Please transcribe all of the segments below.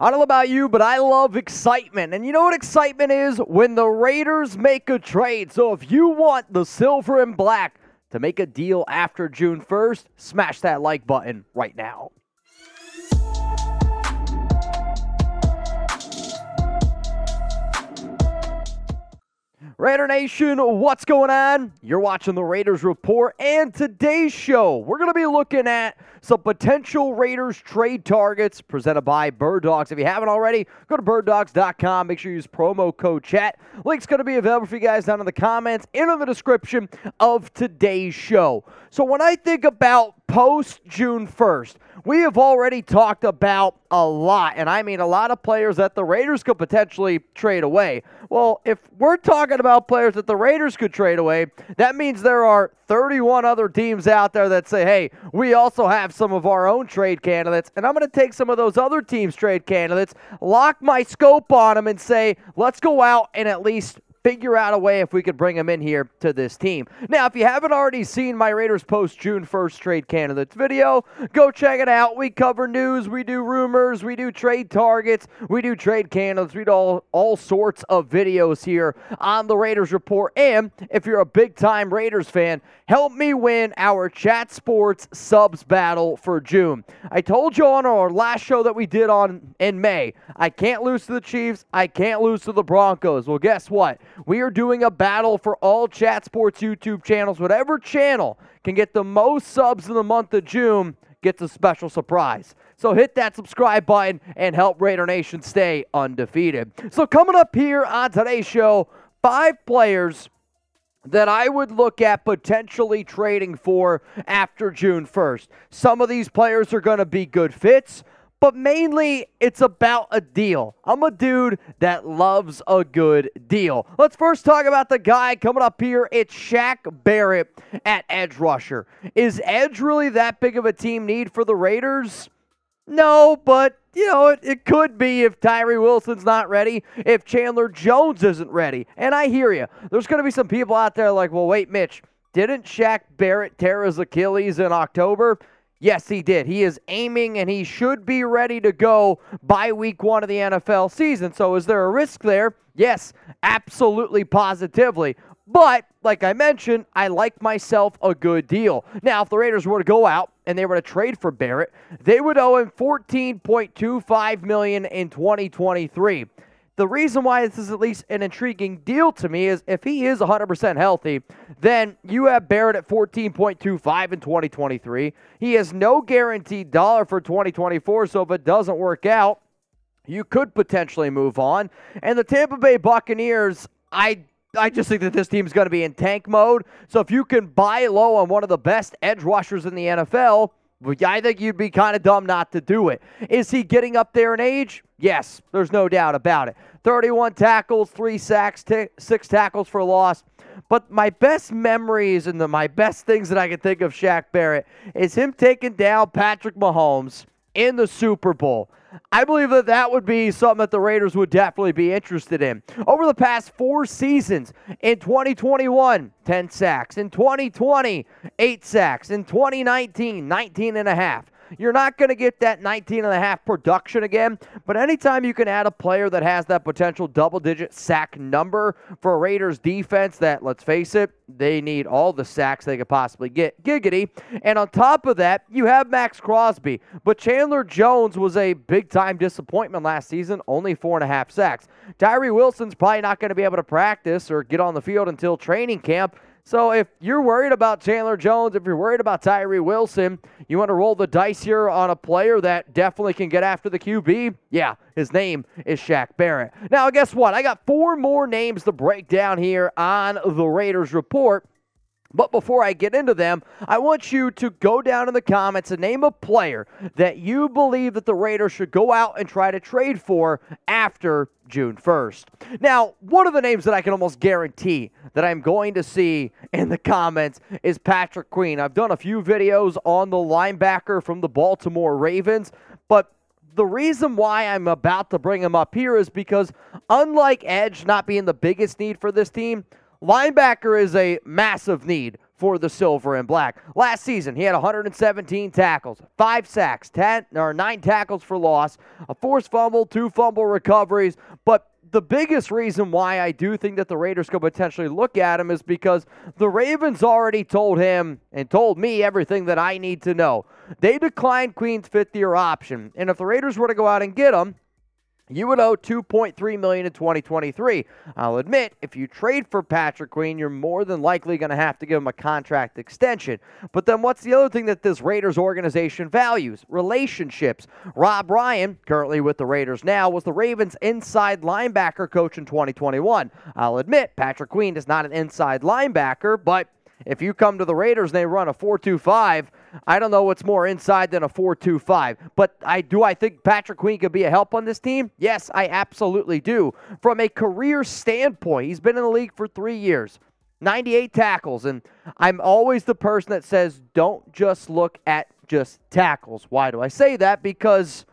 I don't know about you, but I love excitement. And you know what excitement is? When the Raiders make a trade. So if you want the silver and black to make a deal after June 1st, smash that like button right now. Raider Nation, what's going on? You're watching the Raiders Report, and today's show, we're going to be looking at some potential Raiders trade targets presented by Bird Dogs. If you haven't already, go to birddogs.com. Make sure you use promo code chat. Link's going to be available for you guys down in the comments and in the description of today's show. So, when I think about post June 1st, we have already talked about a lot, and I mean a lot of players that the Raiders could potentially trade away. Well, if we're talking about players that the Raiders could trade away, that means there are 31 other teams out there that say, hey, we also have some of our own trade candidates, and I'm going to take some of those other teams' trade candidates, lock my scope on them, and say, let's go out and at least figure out a way if we could bring him in here to this team. Now, if you haven't already seen my Raiders post June 1st trade candidates video, go check it out. We cover news, we do rumors, we do trade targets, we do trade candidates, we do all, all sorts of videos here on the Raiders Report. And if you're a big time Raiders fan, help me win our Chat Sports subs battle for June. I told you on our last show that we did on in May, I can't lose to the Chiefs, I can't lose to the Broncos. Well, guess what? We are doing a battle for all Chat Sports YouTube channels. Whatever channel can get the most subs in the month of June gets a special surprise. So hit that subscribe button and help Raider Nation stay undefeated. So coming up here on today's show, five players that I would look at potentially trading for after June 1st. Some of these players are going to be good fits but mainly it's about a deal. I'm a dude that loves a good deal. Let's first talk about the guy coming up here. It's Shaq Barrett at edge rusher. Is edge really that big of a team need for the Raiders? No, but you know, it, it could be if Tyree Wilson's not ready, if Chandler Jones isn't ready. And I hear you. There's going to be some people out there like, well, wait, Mitch, didn't Shaq Barrett tear his Achilles in October? Yes, he did. He is aiming and he should be ready to go by week one of the NFL season. So, is there a risk there? Yes, absolutely, positively. But, like I mentioned, I like myself a good deal. Now, if the Raiders were to go out and they were to trade for Barrett, they would owe him 14.25 million in 2023. The reason why this is at least an intriguing deal to me is if he is 100% healthy, then you have Barrett at 14.25 in 2023. He has no guaranteed dollar for 2024, so if it doesn't work out, you could potentially move on. And the Tampa Bay Buccaneers, I I just think that this team's going to be in tank mode. So if you can buy low on one of the best edge rushers in the NFL, I think you'd be kind of dumb not to do it. Is he getting up there in age? Yes, there's no doubt about it. 31 tackles, three sacks, t- six tackles for loss. But my best memories and the, my best things that I can think of Shaq Barrett is him taking down Patrick Mahomes in the Super Bowl. I believe that that would be something that the Raiders would definitely be interested in. Over the past four seasons, in 2021, 10 sacks. In 2020, 8 sacks. In 2019, 19 and a half. You're not going to get that 19 and a half production again, but anytime you can add a player that has that potential double digit sack number for a Raiders defense that, let's face it, they need all the sacks they could possibly get. Giggity. And on top of that, you have Maxx Crosby. But Chandler Jones was a big time disappointment last season, only four and a half sacks. Tyree Wilson's probably not going to be able to practice or get on the field until training camp. So if you're worried about Chandler Jones, if you're worried about Tyree Wilson, you want to roll the dice here on a player that definitely can get after the QB? Yeah, his name is Shaq Barrett. Now, guess what? I got four more names to break down here on the Raiders report. But before I get into them, I want you to go down in the comments and name a player that you believe that the Raiders should go out and try to trade for after June 1st. Now, one of the names that I can almost guarantee that I'm going to see in the comments is Patrick Queen. I've done a few videos on the linebacker from the Baltimore Ravens, but the reason why I'm about to bring him up here is because, unlike Edge not being the biggest need for this team, Linebacker is a massive need for the silver and black. Last season, he had 117 tackles, five sacks, 10 or nine tackles for loss, a forced fumble, two fumble recoveries. But the biggest reason why I do think that the Raiders could potentially look at him is because the Ravens already told him and told me everything that I need to know. They declined Queen's fifth year option. And if the Raiders were to go out and get him, you would owe 2.3 million in 2023. I'll admit, if you trade for Patrick Queen, you're more than likely going to have to give him a contract extension. But then what's the other thing that this Raiders organization values? Relationships. Rob Ryan, currently with the Raiders now, was the Ravens inside linebacker coach in 2021. I'll admit, Patrick Queen is not an inside linebacker, but if you come to the Raiders and they run a 4-2-5, I don't know what's more inside than a 4-2-5. But I do I think Patrick Queen could be a help on this team? Yes, I absolutely do. From a career standpoint, he's been in the league for 3 years. 98 tackles and I'm always the person that says don't just look at just tackles. Why do I say that? Because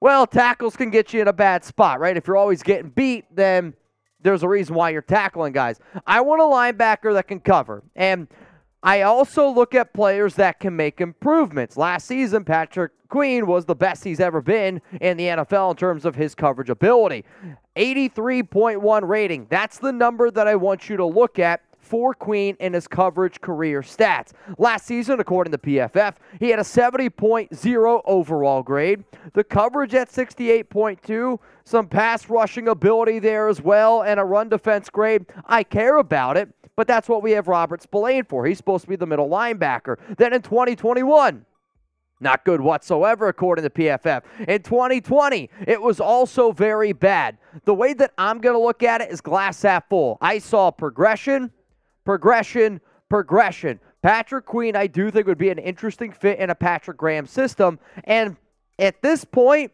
well, tackles can get you in a bad spot, right? If you're always getting beat, then there's a reason why you're tackling guys. I want a linebacker that can cover. And I also look at players that can make improvements. Last season, Patrick Queen was the best he's ever been in the NFL in terms of his coverage ability. 83.1 rating. That's the number that I want you to look at for Queen in his coverage career stats. Last season, according to PFF, he had a 70.0 overall grade. The coverage at 68.2, some pass rushing ability there as well, and a run defense grade. I care about it, but that's what we have Robert Spillane for. He's supposed to be the middle linebacker. Then in 2021, not good whatsoever, according to PFF. In 2020, it was also very bad. The way that I'm going to look at it is glass half full. I saw progression progression, progression. Patrick Queen, I do think would be an interesting fit in a Patrick Graham system. And at this point,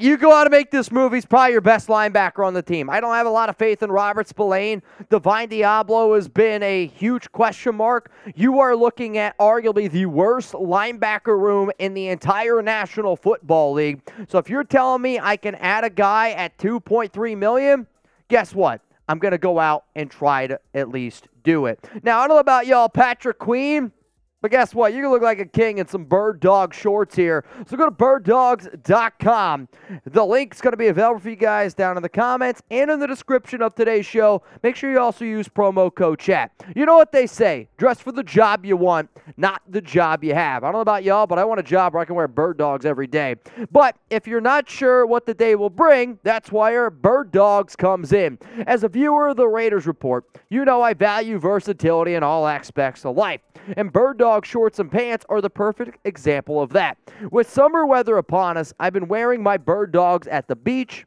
you go out and make this move. He's probably your best linebacker on the team. I don't have a lot of faith in Robert Spillane. Divine Deablo has been a huge question mark. You are looking at arguably the worst linebacker room in the entire National Football League. So if you're telling me I can add a guy at 2.3 million, guess what? I'm going to go out and try to at least do it. Now, I don't know about y'all, Patrick Queen. But guess what? You can look like a king in some bird dog shorts here. So go to birddogs.com. The link's going to be available for you guys down in the comments and in the description of today's show. Make sure you also use promo code chat. You know what they say dress for the job you want, not the job you have. I don't know about y'all, but I want a job where I can wear bird dogs every day. But if you're not sure what the day will bring, that's why our bird dogs comes in. As a viewer of the Raiders Report, you know I value versatility in all aspects of life. And bird dogs dog shorts and pants are the perfect example of that. With summer weather upon us, I've been wearing my bird dogs at the beach,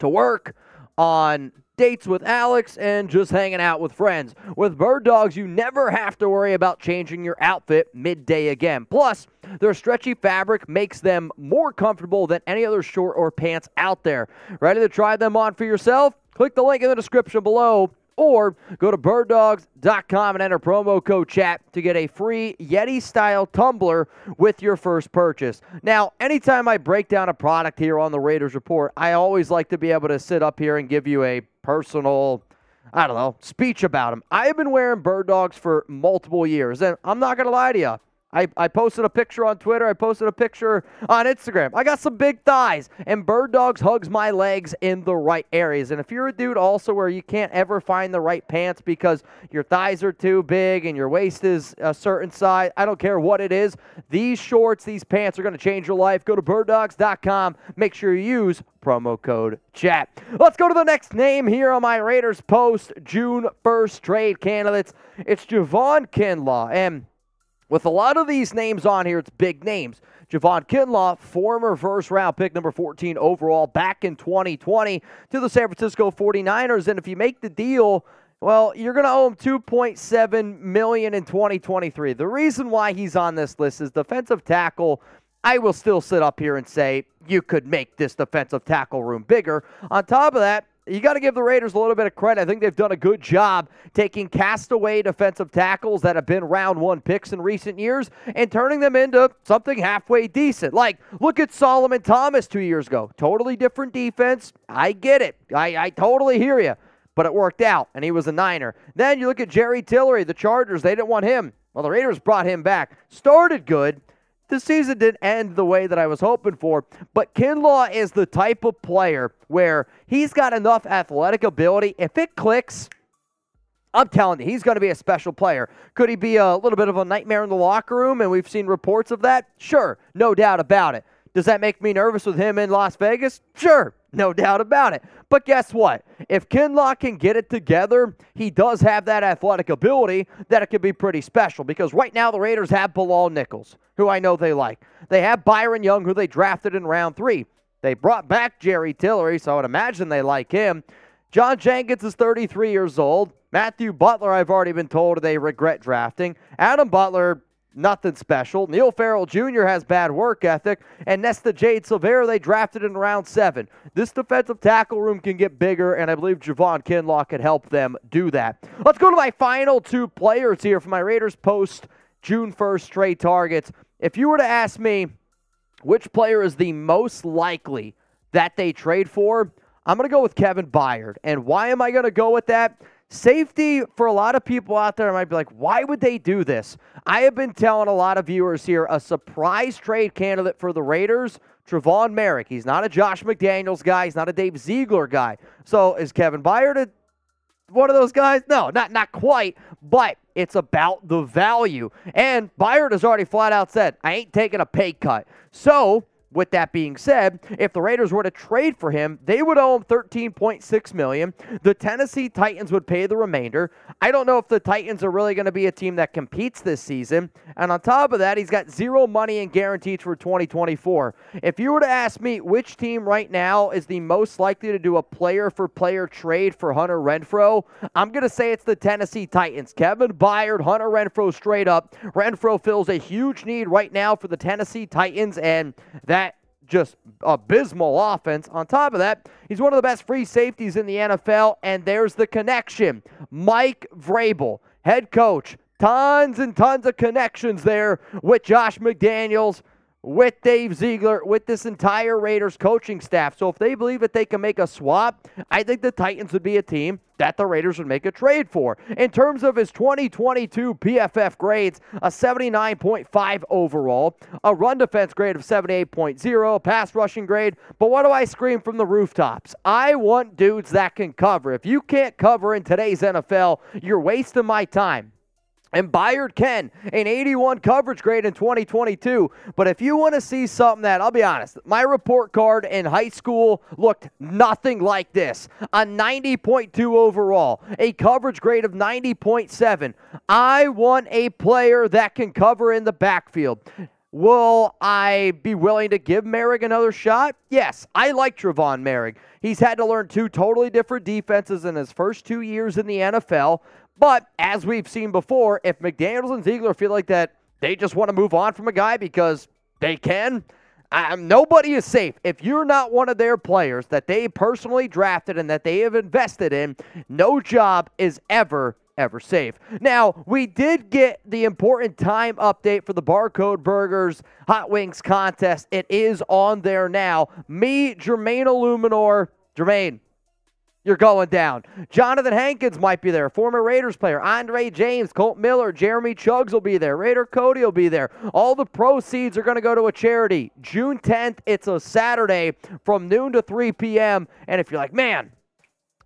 to work, on dates with Alex, and just hanging out with friends. With bird dogs, you never have to worry about changing your outfit midday again. Plus, their stretchy fabric makes them more comfortable than any other short or pants out there. Ready to try them on for yourself? Click the link in the description below or go to birddogs.com and enter promo code chat to get a free Yeti style tumbler with your first purchase. Now, anytime I break down a product here on the Raiders Report, I always like to be able to sit up here and give you a personal, I don't know, speech about them. I have been wearing bird dogs for multiple years, and I'm not going to lie to you. I, I posted a picture on Twitter. I posted a picture on Instagram. I got some big thighs, and Bird Dogs hugs my legs in the right areas. And if you're a dude also where you can't ever find the right pants because your thighs are too big and your waist is a certain size, I don't care what it is, these shorts, these pants are going to change your life. Go to birddogs.com. Make sure you use promo code chat. Let's go to the next name here on my Raiders post June 1st trade candidates. It's Javon Kinlaw. And with a lot of these names on here, it's big names. Javon Kinlaw, former first round pick, number 14 overall, back in 2020 to the San Francisco 49ers. And if you make the deal, well, you're going to owe him 2.7 million in 2023. The reason why he's on this list is defensive tackle. I will still sit up here and say you could make this defensive tackle room bigger. On top of that, you got to give the Raiders a little bit of credit. I think they've done a good job taking castaway defensive tackles that have been round one picks in recent years and turning them into something halfway decent. Like, look at Solomon Thomas two years ago. Totally different defense. I get it. I, I totally hear you. But it worked out, and he was a Niner. Then you look at Jerry Tillery, the Chargers. They didn't want him. Well, the Raiders brought him back. Started good the season didn't end the way that I was hoping for, but Kinlaw is the type of player where he's got enough athletic ability. If it clicks, I'm telling you, he's going to be a special player. Could he be a little bit of a nightmare in the locker room? And we've seen reports of that? Sure, no doubt about it. Does that make me nervous with him in Las Vegas? Sure, no doubt about it. But guess what? If Kinlaw can get it together, he does have that athletic ability that it could be pretty special because right now the Raiders have Bilal Nichols, who I know they like. They have Byron Young, who they drafted in round three. They brought back Jerry Tillery, so I would imagine they like him. John Jenkins is 33 years old. Matthew Butler, I've already been told they regret drafting. Adam Butler, nothing special. Neil Farrell Jr. has bad work ethic, and Nesta Jade Silvera they drafted in round seven. This defensive tackle room can get bigger, and I believe Javon Kinlaw can help them do that. Let's go to my final two players here for my Raiders post June 1st trade targets. If you were to ask me which player is the most likely that they trade for, I'm going to go with Kevin Byard. And why am I going to go with that? Safety, for a lot of people out there, might be like, why would they do this? I have been telling a lot of viewers here a surprise trade candidate for the Raiders, Tre'von Moehrig. He's not a Josh McDaniels guy. He's not a Dave Ziegler guy. So is Kevin Byard a, one of those guys? No, not, not quite, but it's about the value. And Byard has already flat out said, I ain't taking a pay cut. So with that being said, if the Raiders were to trade for him, they would owe him 13.6 million. The Tennessee Titans would pay the remainder. I don't know if the Titans are really going to be a team that competes this season. And on top of that, he's got zero money and guaranteed for 2024. If you were to ask me which team right now is the most likely to do a player for player trade for Hunter Renfrow, I'm going to say it's the Tennessee Titans. Kevin Byard, Hunter Renfrow straight up. Renfrow fills a huge need right now for the Tennessee Titans, and that just abysmal offense. On top of that, he's one of the best free safeties in the NFL, and there's the connection. Mike Vrabel, head coach, tons and tons of connections there with Josh McDaniels with Dave Ziegler, with this entire Raiders coaching staff. So if they believe that they can make a swap, I think the Titans would be a team that the Raiders would make a trade for. In terms of his 2022 PFF grades, a 79.5 overall, a run defense grade of 78.0, a pass rushing grade. But what do I scream from the rooftops? I want dudes that can cover. If you can't cover in today's NFL, you're wasting my time. And Byard Ken, an 81 coverage grade in 2022. But if you want to see something that, I'll be honest, my report card in high school looked nothing like this. A 90.2 overall, a coverage grade of 90.7. I want a player that can cover in the backfield. Will I be willing to give Moehrig another shot? Yes, I like Tre'von Moehrig. He's had to learn two totally different defenses in his first two years in the NFL, but as we've seen before, if McDaniels and Ziegler feel like that they just want to move on from a guy because they can, um, nobody is safe. If you're not one of their players that they personally drafted and that they have invested in, no job is ever ever safe. Now, we did get the important time update for the Barcode Burgers Hot Wings contest. It is on there now. Me, Jermaine Eluemunor, Jermaine, you're going down. Jonathan Hankins might be there, former Raiders player. Andre James, Colt Miller, Jeremy Chuggs will be there. Raider Cody will be there. All the proceeds are going to go to a charity. June 10th, it's a Saturday from noon to 3 p.m. And if you're like, man,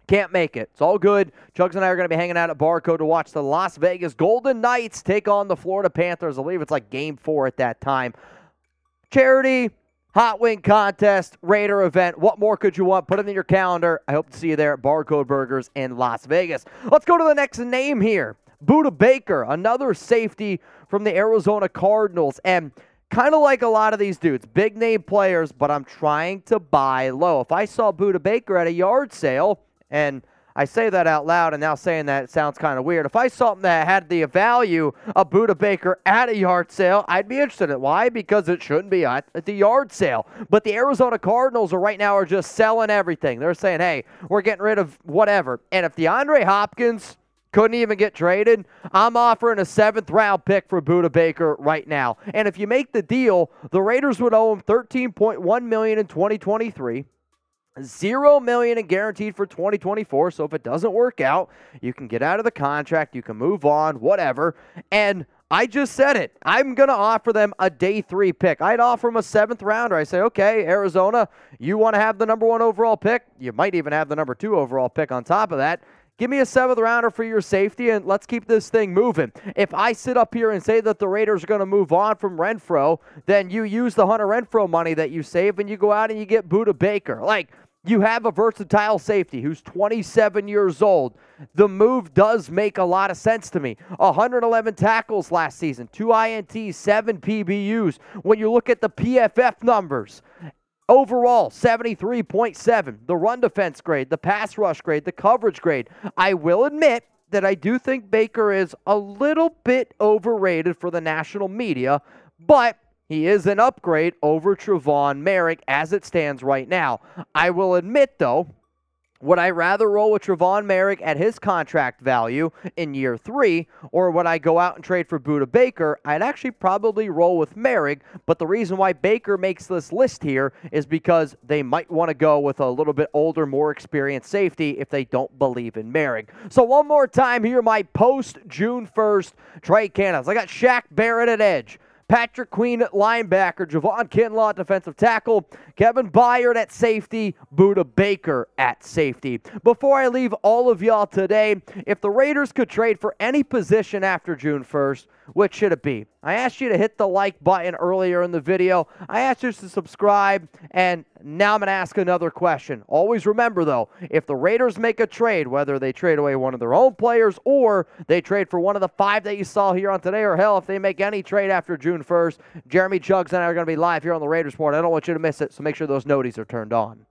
can't make it. It's all good. Chuggs and I are going to be hanging out at Barcode to watch the Las Vegas Golden Knights take on the Florida Panthers. I believe it's like game four at that time. Charity, Hot Wing Contest, Raider event. What more could you want? Put it in your calendar. I hope to see you there at Barcode Burgers in Las Vegas. Let's go to the next name here. Budda Baker, another safety from the Arizona Cardinals. And kind of like a lot of these dudes, big name players, but I'm trying to buy low. If I saw Budda Baker at a yard sale, and I say that out loud, and now saying that sounds kind of weird. If I saw something that had the value of Budda Baker at a yard sale, I'd be interested in it. Why? Because it shouldn't be at the yard sale. But the Arizona Cardinals are right now are just selling everything. They're saying, hey, we're getting rid of whatever. And if DeAndre Hopkins couldn't even get traded, I'm offering a seventh round pick for Budda Baker right now. And if you make the deal, the Raiders would owe him 13.1 million in 2023. Zero million and guaranteed for 2024. So if it doesn't work out, you can get out of the contract, you can move on, whatever. And I just said it. I'm going to offer them a day three pick. I'd offer them a seventh rounder. I say, okay, Arizona, you want to have the number one overall pick? You might even have the number two overall pick on top of that. Give me a seventh rounder for your safety, and let's keep this thing moving. If I sit up here and say that the Raiders are going to move on from Renfrow, then you use the Hunter Renfrow money that you save and you go out and you get Budda Baker. Like, you have a versatile safety who's 27 years old. The move does make a lot of sense to me. 111 tackles last season, two INTs, seven PBUs. When you look at the PFF numbers, overall 73.7, the run defense grade, the pass rush grade, the coverage grade. I will admit that I do think Baker is a little bit overrated for the national media, but he is an upgrade over Trevon Moehrig as it stands right now. I will admit, though, would I rather roll with Trevon Moehrig at his contract value in year three, or would I go out and trade for Budda Baker? I'd actually probably roll with Moehrig, but the reason why Baker makes this list here is because they might want to go with a little bit older, more experienced safety if they don't believe in Moehrig. So one more time here, my post June 1st trade candidates. I got Shaq Barrett at edge. Patrick Queen at linebacker, Javon Kinlaw defensive tackle, Kevin Byard at safety, Budda Baker at safety. Before I leave all of y'all today, if the Raiders could trade for any position after June 1st, which should it be? I asked you to hit the like button earlier in the video. I asked you to subscribe, and now I'm going to ask another question. Always remember, though, if the Raiders make a trade, whether they trade away one of their own players or they trade for one of the five that you saw here on today, or hell, if they make any trade after June 1st, Jeremy Chuggs and I are going to be live here on the Raiders Report. I don't want you to miss it, so make sure those noties are turned on.